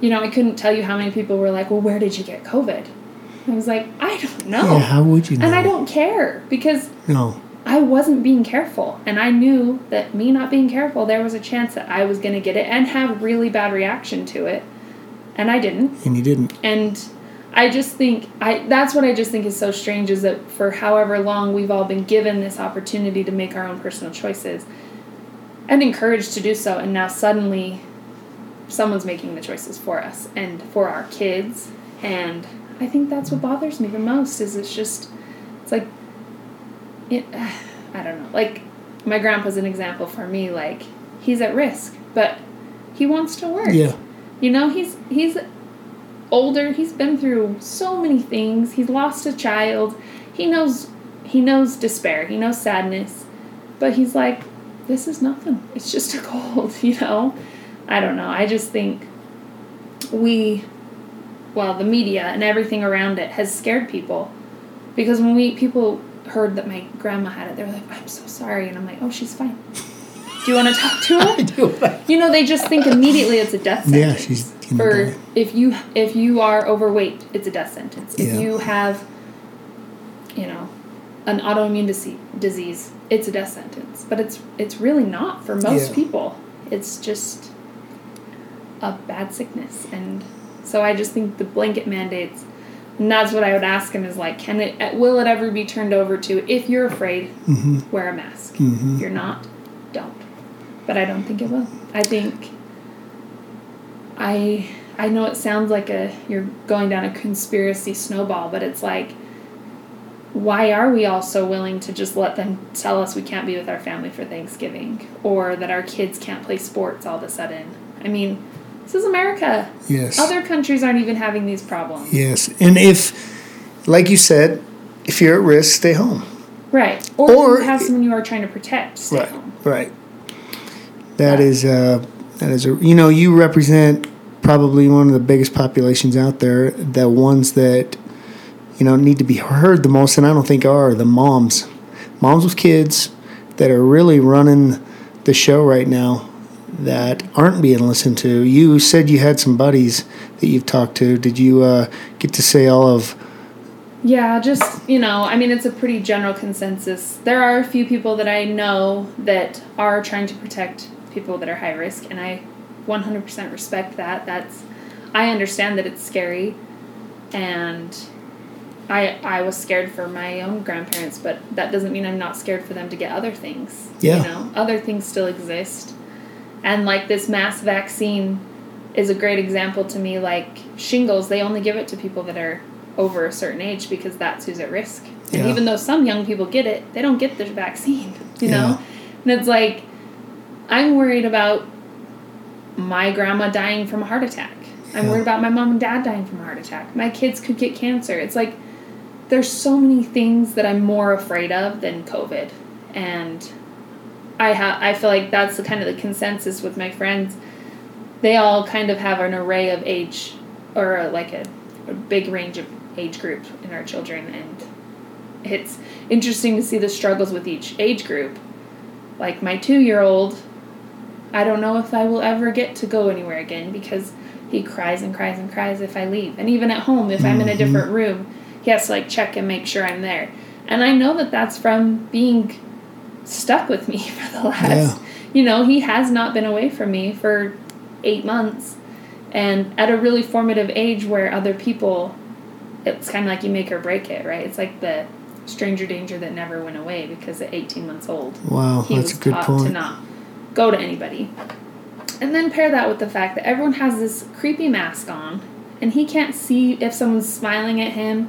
you know, I couldn't tell you how many people were like, well, where did you get COVID? I was like, I don't know. Yeah, how would you know? And I don't care because No. I wasn't being careful. And I knew that me not being careful, there was a chance that I was going to get it and have really bad reaction to it. And I didn't. And you didn't. And I just think I that's what I just think is so strange is that for however long we've all been given this opportunity to make our own personal choices and encouraged to do so and now suddenly someone's making the choices for us and for our kids. And I think that's what bothers me the most is it's just it's like it, I don't know. Like my grandpa's an example for me like he's at risk but he wants to work. Yeah. you know, he's he's older. He's been through so many things. He's lost a child. He knows he knows despair. He knows sadness. But he's like, this is nothing. It's just a cold, you know? I don't know. I just think we well, the media and everything around it has scared people. Because when we people heard that my grandma had it, they were like, I'm so sorry and I'm like, Oh, she's fine. Do you want to talk to her? I do. You know, they just think immediately it's a death sentence. Yeah, she's die. if you if you are overweight, it's a death sentence. If Yeah. you have, you know, an autoimmune disease, disease, it's a death sentence. But it's it's really not for most Yeah. people. It's just a bad sickness, and so I just think the blanket mandates. And that's what I would ask him is like, can it will it ever be turned over to if you're afraid, Mm-hmm. wear a mask. Mhm. If you're not, don't. But I don't think it will. I think I I know it sounds like a you're going down a conspiracy snowball, but it's like why are we all so willing to just let them tell us we can't be with our family for Thanksgiving or that our kids can't play sports all of a sudden? I mean, this is America. Yes. Other countries aren't even having these problems. Yes. And if, like you said, if you're at risk, stay home. Right. Or, Or- you have someone you are trying to protect. Stay Right. home. Right. That is uh that is a you know you represent probably one of the biggest populations out there. The ones that you know need to be heard the most, and I don't think are the moms, moms with kids that are really running the show right now that aren't being listened to. You said you had some buddies that you've talked to. Did you uh, get to say all of? Yeah, just, you know, I mean, it's a pretty general consensus. There are a few people that I know that are trying to protect people that are high risk, and I 100% respect that. That's, I understand that it's scary, and I, I was scared for my own grandparents, but that doesn't mean I'm not scared for them to get other things. Yeah. You know, other things still exist. And like this mass vaccine is a great example to me. Like shingles, they only give it to people that are over a certain age because that's who's at risk. And Yeah. even though some young people get it, they don't get the vaccine, you Yeah. know? And it's like, I'm worried about my grandma dying from a heart attack. I'm Yeah. worried about my mom and dad dying from a heart attack. My kids could get cancer. It's like, there's so many things that I'm more afraid of than COVID. And I ha- I feel like that's the kind of the consensus with my friends. They all kind of have an array of age or like a, a big range of age group in our children and it's interesting to see the struggles with each age group. Like my 2-year-old I don't know if I will ever get to go anywhere again because he cries and cries and cries if I leave. And even at home if I'm in a Mhm. different room, he has to like check and make sure I'm there. And I know that that's from being stuck with me for the last yeah. you know he has not been away from me for eight months and at a really formative age where other people it's kind of like you make or break it right it's like the stranger danger that never went away because at 18 months old Wow, he that's was a good taught to point. not go to anybody and then pair that with the fact that everyone has this creepy mask on and he can't see if someone's smiling at him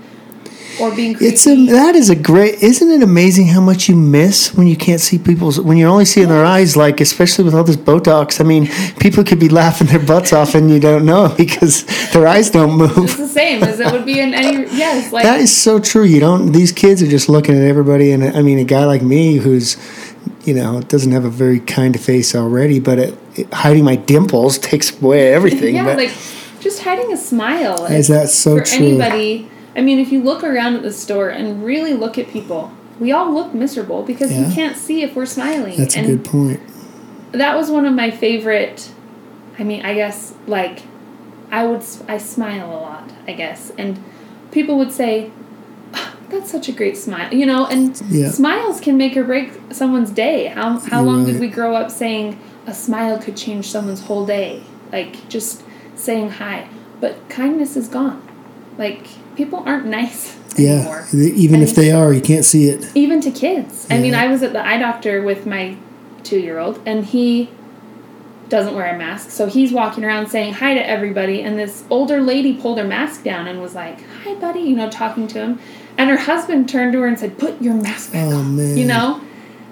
or being creepy. It's a that is a great. Isn't it amazing how much you miss when you can't see people's when you're only seeing their eyes? Like especially with all this Botox. I mean, people could be laughing their butts off and you don't know because their eyes don't move. it's the same as it would be in any yes like That is so true. You don't. These kids are just looking at everybody, and I mean, a guy like me who's, you know, it doesn't have a very kind face already, but it, it, hiding my dimples takes away everything. yeah but like just hiding a smile is that so for true? anybody i mean if you look around at the store and really look at people we all look miserable because Yeah. you can't see if we're smiling. That's a and good point. that was one of my favorite. I mean, I guess like I would I smile a lot, I guess, and people would say, "Ah, "That's such a great smile," you know, and Yeah. smiles can make or break someone's day. How how You're long right. did we grow up saying a smile could change someone's whole day? Like just saying hi, but kindness is gone. Like people aren't nice Yeah. anymore Even if they are, you can't see it. even to kids. I mean, I was at the eye doctor with my two year old, and he doesn't wear a mask. So he's walking around saying hi to everybody, and this older lady pulled her mask down and was like, Hi, buddy, you know, talking to him. And her husband turned to her and said, Put your mask back Oh, on. man. You know?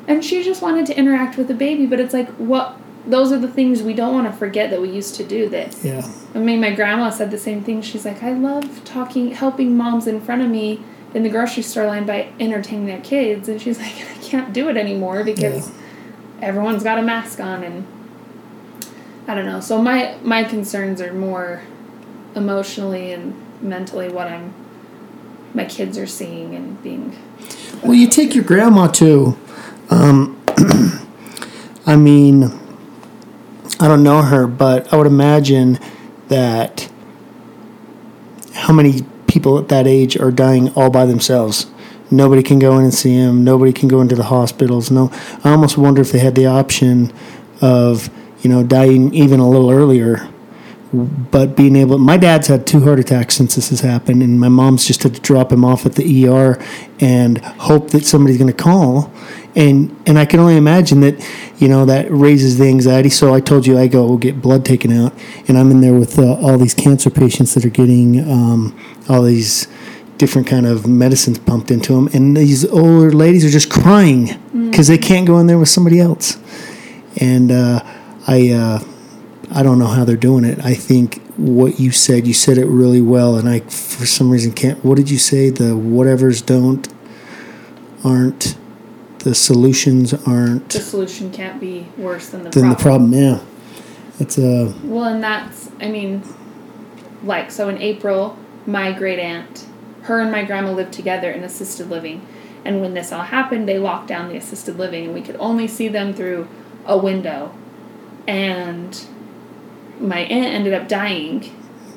And she just wanted to interact with the baby, but it's like, what? Those are the things we don't want to forget that we used to do that Yeah. I mean, my grandma said the same thing. She's like, I love talking, helping moms in front of me in the grocery store line by entertaining their kids. And she's like, I can't do it anymore because everyone's got a mask on. And I don't know. So my, my concerns are more emotionally and mentally what I'm, my kids are seeing and being. Well, you take your grandma too. Um, I mean, I don't know her, but I would imagine that how many people at that age are dying all by themselves. Nobody can go in and see them. Nobody can go into the hospitals. No, I almost wonder if they had the option of you know dying even a little earlier but being able my dad's had two heart attacks since this has happened and my mom's just had to drop him off at the ER and hope that somebody's going to call. And and I can only imagine that you know that raises the anxiety. So I told you I go get blood taken out and I'm in there with uh, all these cancer patients that are getting um, all these different kind of medicines pumped into them and these older ladies are just crying because they can't go in there with somebody else. And uh, I uh, I don't know how they're doing it. I think what you said, you said it really well, and I for some reason can't. What did you say? The whatevers don't aren't the solutions aren't The solution can't be worse than the than problem. the problem. Yeah, it's a Well, and that's, I mean, like, so in April, my great aunt, her and my grandma lived together in assisted living. And when this all happened, they locked down the assisted living, and we could only see them through a window. And my aunt ended up dying.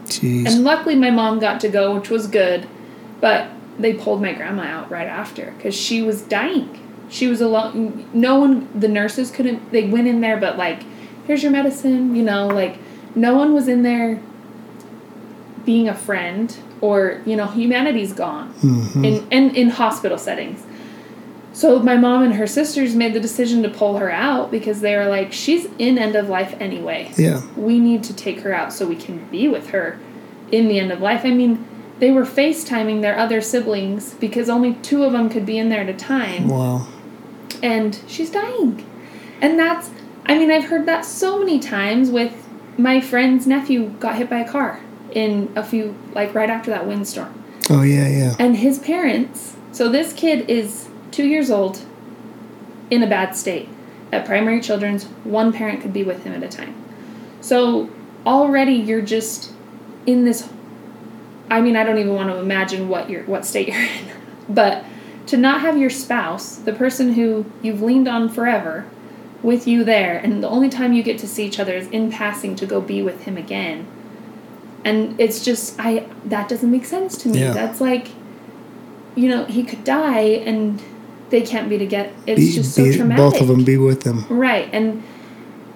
jeez. And luckily, my mom got to go, which was good. But they pulled my grandma out right after because she was dying. She was alone. No one, the nurses couldn't, they went in there, but like, here's your medicine, you know, like, no one was in there being a friend or, you know, humanity's gone Mhm. in, in, in hospital settings. So my mom and her sisters made the decision to pull her out because they were like, she's in end of life anyway Yeah, we need to take her out so we can be with her in the end of life. I mean, they were FaceTiming their other siblings because only two of them could be in there at a time, wow. and she's dying. And that's, I mean, I've heard that so many times with my friend's nephew got hit by a car in a few, like right after that windstorm. Oh yeah, yeah. And his parents, so this kid is two years old in a bad state. At Primary Children's, one parent could be with him at a time. So already you're just in this I mean, I don't even want to imagine what you're what state you're in. But to not have your spouse, the person who you've leaned on forever, with you there, and the only time you get to see each other is in passing to go be with him again. And it's just I that doesn't make sense to me. Yeah. That's like you know, he could die and they can't be together. It's Be, just so be- traumatic. both of them be with them. Right. And,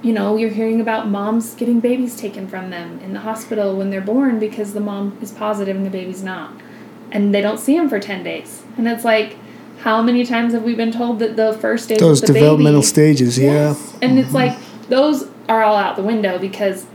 you know, you're hearing about moms getting babies taken from them in the hospital when they're born because the mom is positive and the baby's not. And they don't see them for 10 days. And it's like, how many times have we been told that the first days Those the developmental baby, stages, Yes. yeah. And it's mm-hmm. like, those are all out the window because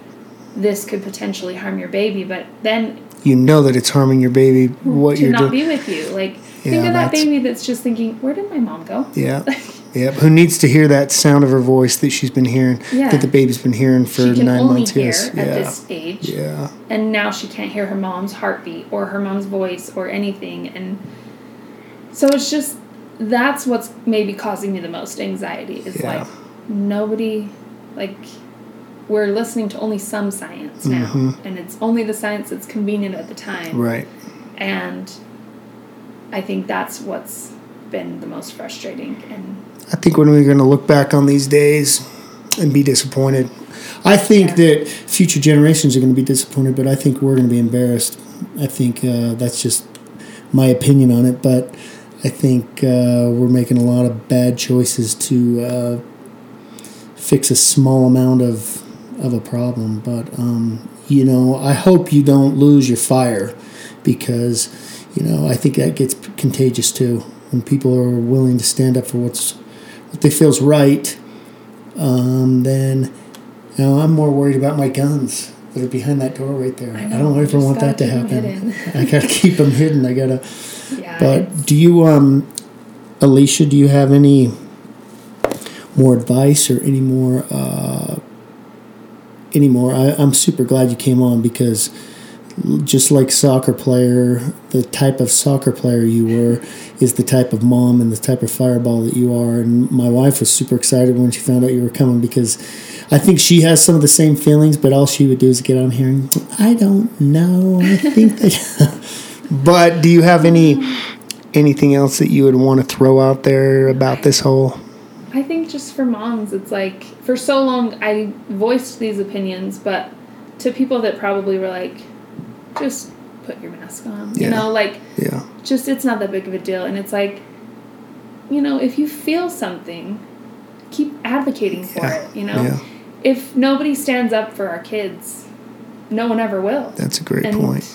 this could potentially harm your baby. But then You know that it's harming your baby. What to you're not doing. be with you, like, think Yeah, of that baby that's just thinking, where did my mom go? Yeah. Yep. Who needs to hear that sound of her voice that she's been hearing, Yeah. that the baby's been hearing for she can nine only months? hear at Yeah. this age. Yeah. and now she can't hear her mom's heartbeat or her mom's voice or anything and so it's just that's what's maybe causing me the most anxiety is Yeah. like nobody like we're listening to only some science now Mhm. and it's only the science that's convenient at the time Right. and i think that's what's been the most frustrating. And I think when we're going to look back on these days and be disappointed, I think Yeah. that future generations are going to be disappointed, but I think we're going to be embarrassed. I think uh, that's just my opinion on it, but I think uh, we're making a lot of bad choices to uh, fix a small amount of of a problem. But um, you know, I hope you don't lose your fire because you know I think that gets contagious too when people are willing to stand up for what's what they feels right. Um, then you know I'm more worried about my guns that are behind that door right there. I, know, don't ever want that to gotta keep 'em happen. I gotta keep them hidden. I gotta. yeah, But do you, um, Aleesha? Do you have any more advice or any more? Uh, any more? I, I'm super glad you came on because just like soccer player, the type of soccer player you were is the type of mom and the type of fireball that you are. And my wife was super excited when she found out you were coming because I think she has some of the same feelings, but all she would do is get on here and I don't know. I think that. but do you have any anything else that you would want to throw out there about this whole? I think just for moms, it's like for so long I voiced these opinions, but to people that probably were like, just put your mask on, you know, like Yeah, just it's not that big of a deal. And it's like, you know, if you feel something, keep advocating for Yeah. it. You know, yeah, if nobody stands up for our kids, no one ever will. that's a great and point.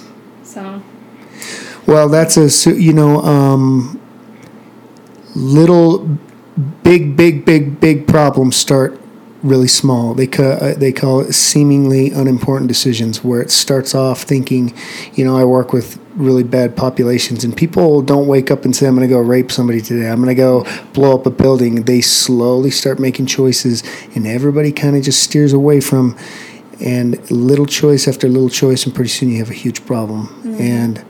So Well, that's a you know um, little big big big big problems start really small. They ca- uh, they call it seemingly unimportant decisions where it starts off thinking, you know, I work with really bad populations and people don't wake up and say I'm going to go rape somebody today. I'm going to go blow up a building. They slowly start making choices and everybody kind of just steers away from and little choice after little choice and pretty soon you have a huge problem. And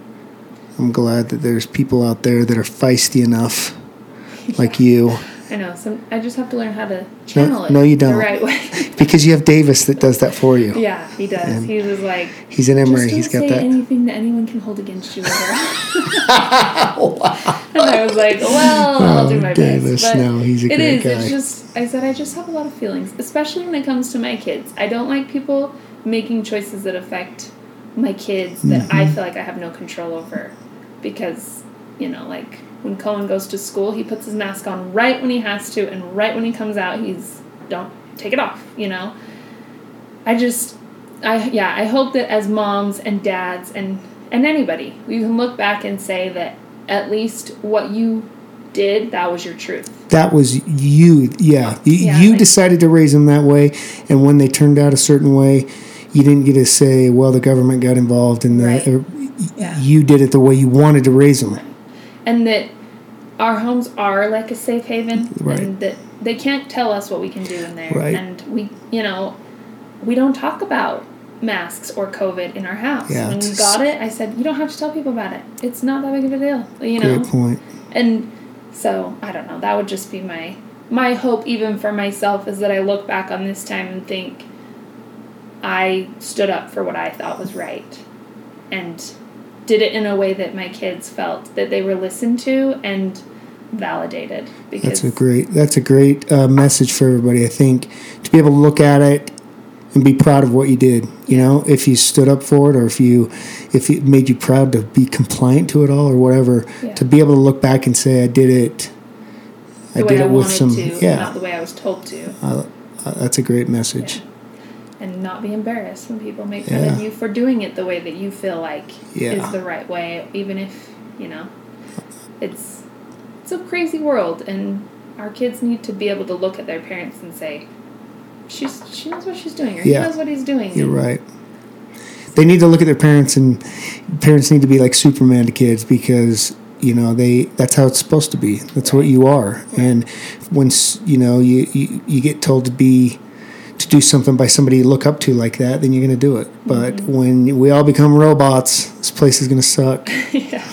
I'm glad that there's people out there that are feisty enough like you I know. So I just have to learn how to channel it. no, you The don't. right way. because you have Davis that does that for you. yeah, he does. And he was like, He's just Emery. He's got say that. anything that anyone can hold against you. And I was like, well, I'll do Oh, my Davis, best. But no, he's a it great is. It's guy. just I said I just have a lot of feelings, especially when it comes to my kids. I don't like people making choices that affect my kids that Mm-hmm. I feel like I have no control over, because you know, like when Cohen goes to school, he puts his mask on right when he has to, and right when he comes out, he's don't take it off. You know, I just, I yeah, I hope that as moms and dads and and anybody, we can look back and say that at least what you did, that was your truth. That was you. Yeah. You, Yeah, you like- decided to raise them that way. And when they turned out a certain way, you didn't get to say, well, the government got involved in the. Right. Er, or- Yeah. You did it the way you wanted to raise them. And that our homes are like a safe haven, Right. and that they can't tell us what we can do in there. Right. And we, you know, we don't talk about masks or COVID in our house. Yeah, when we got it, I said, you don't have to tell people about it. It's not that big of a deal. You know. Point. and so i don't know that would just be my my hope even for myself is that i look back on this time and think i stood up for what i thought was right and did it in a way that my kids felt that they were listened to and validated because That's a great. That's a great uh, message for everybody. I think to be able to look at it and be proud of what you did. You know, if you stood up for it, or if you, if it made you proud to be compliant to it all, or whatever. Yeah. To be able to look back and say, "I did it." I the did i it with some. to yeah, not the way i was told to uh, uh, that's a great message. And not be embarrassed when people make fun Yeah. of you for doing it the way that you feel like Yeah. is the right way, even if you know it's it's a crazy world, and our kids need to be able to look at their parents and say, "She's she knows what she's doing, or Yeah. he knows what he's doing." You're right. They need to look at their parents, and parents need to be like Superman to kids because you know they that's how it's supposed to be. That's what you are. And once you know you, you you get told to be do something by somebody you look up to like that, then you're going to do it. But mm-hmm. when we all become robots, this place is going to suck. yeah.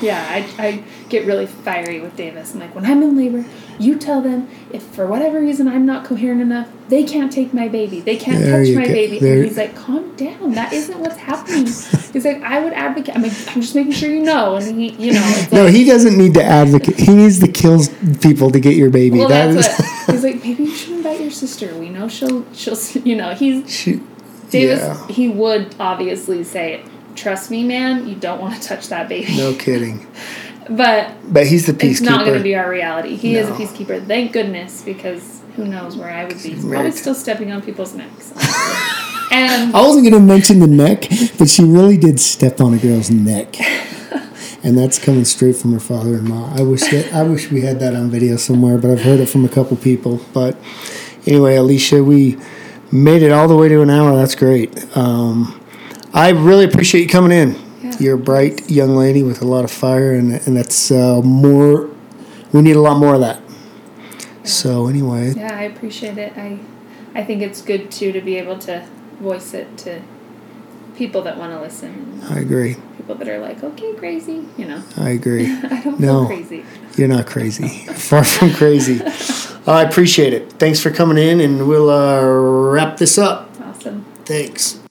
yeah, I, I get really fiery with Davis. I'm like, when I'm in labor, you tell them if for whatever reason I'm not coherent enough, they can't take my baby. They can't There touch my go. baby. There- And he's like, calm down. That isn't what's happening. he's like, I would advocate. I'm like, I'm just making sure you know. And he, you know, No, like, he doesn't need to advocate. He needs to kill people to get your baby. well, That that's is- what he's like. Maybe you should invite your sister. We know she'll, she'll, you know, he's She- Davis. yeah, He would obviously say, "Trust me, man. You don't want to touch that baby." no kidding. But But he's the it's not going to be our reality. He is a peacekeeper. Thank goodness, because who knows where I would be? Probably Right. still stepping on people's necks. and I wasn't going to mention the neck, but she really did step on a girl's neck. And that's coming straight from her father-in-law. I wish that I wish we had that on video somewhere, but I've heard it from a couple people. But anyway, Aleesha, we made it all the way to an hour. That's great. Um, I really appreciate you coming in. Yeah. You're a bright young lady with a lot of fire, and and that's uh, more. We need a lot more of that. So anyway, yeah, I appreciate it. I, I think it's good too to be able to voice it to people that want to listen. I agree. People that are like, okay, crazy. You know, I agree. I don't No. feel crazy. You're not crazy. Far from crazy. I appreciate it. Thanks for coming in, and we'll uh, wrap this up. Awesome. Thanks.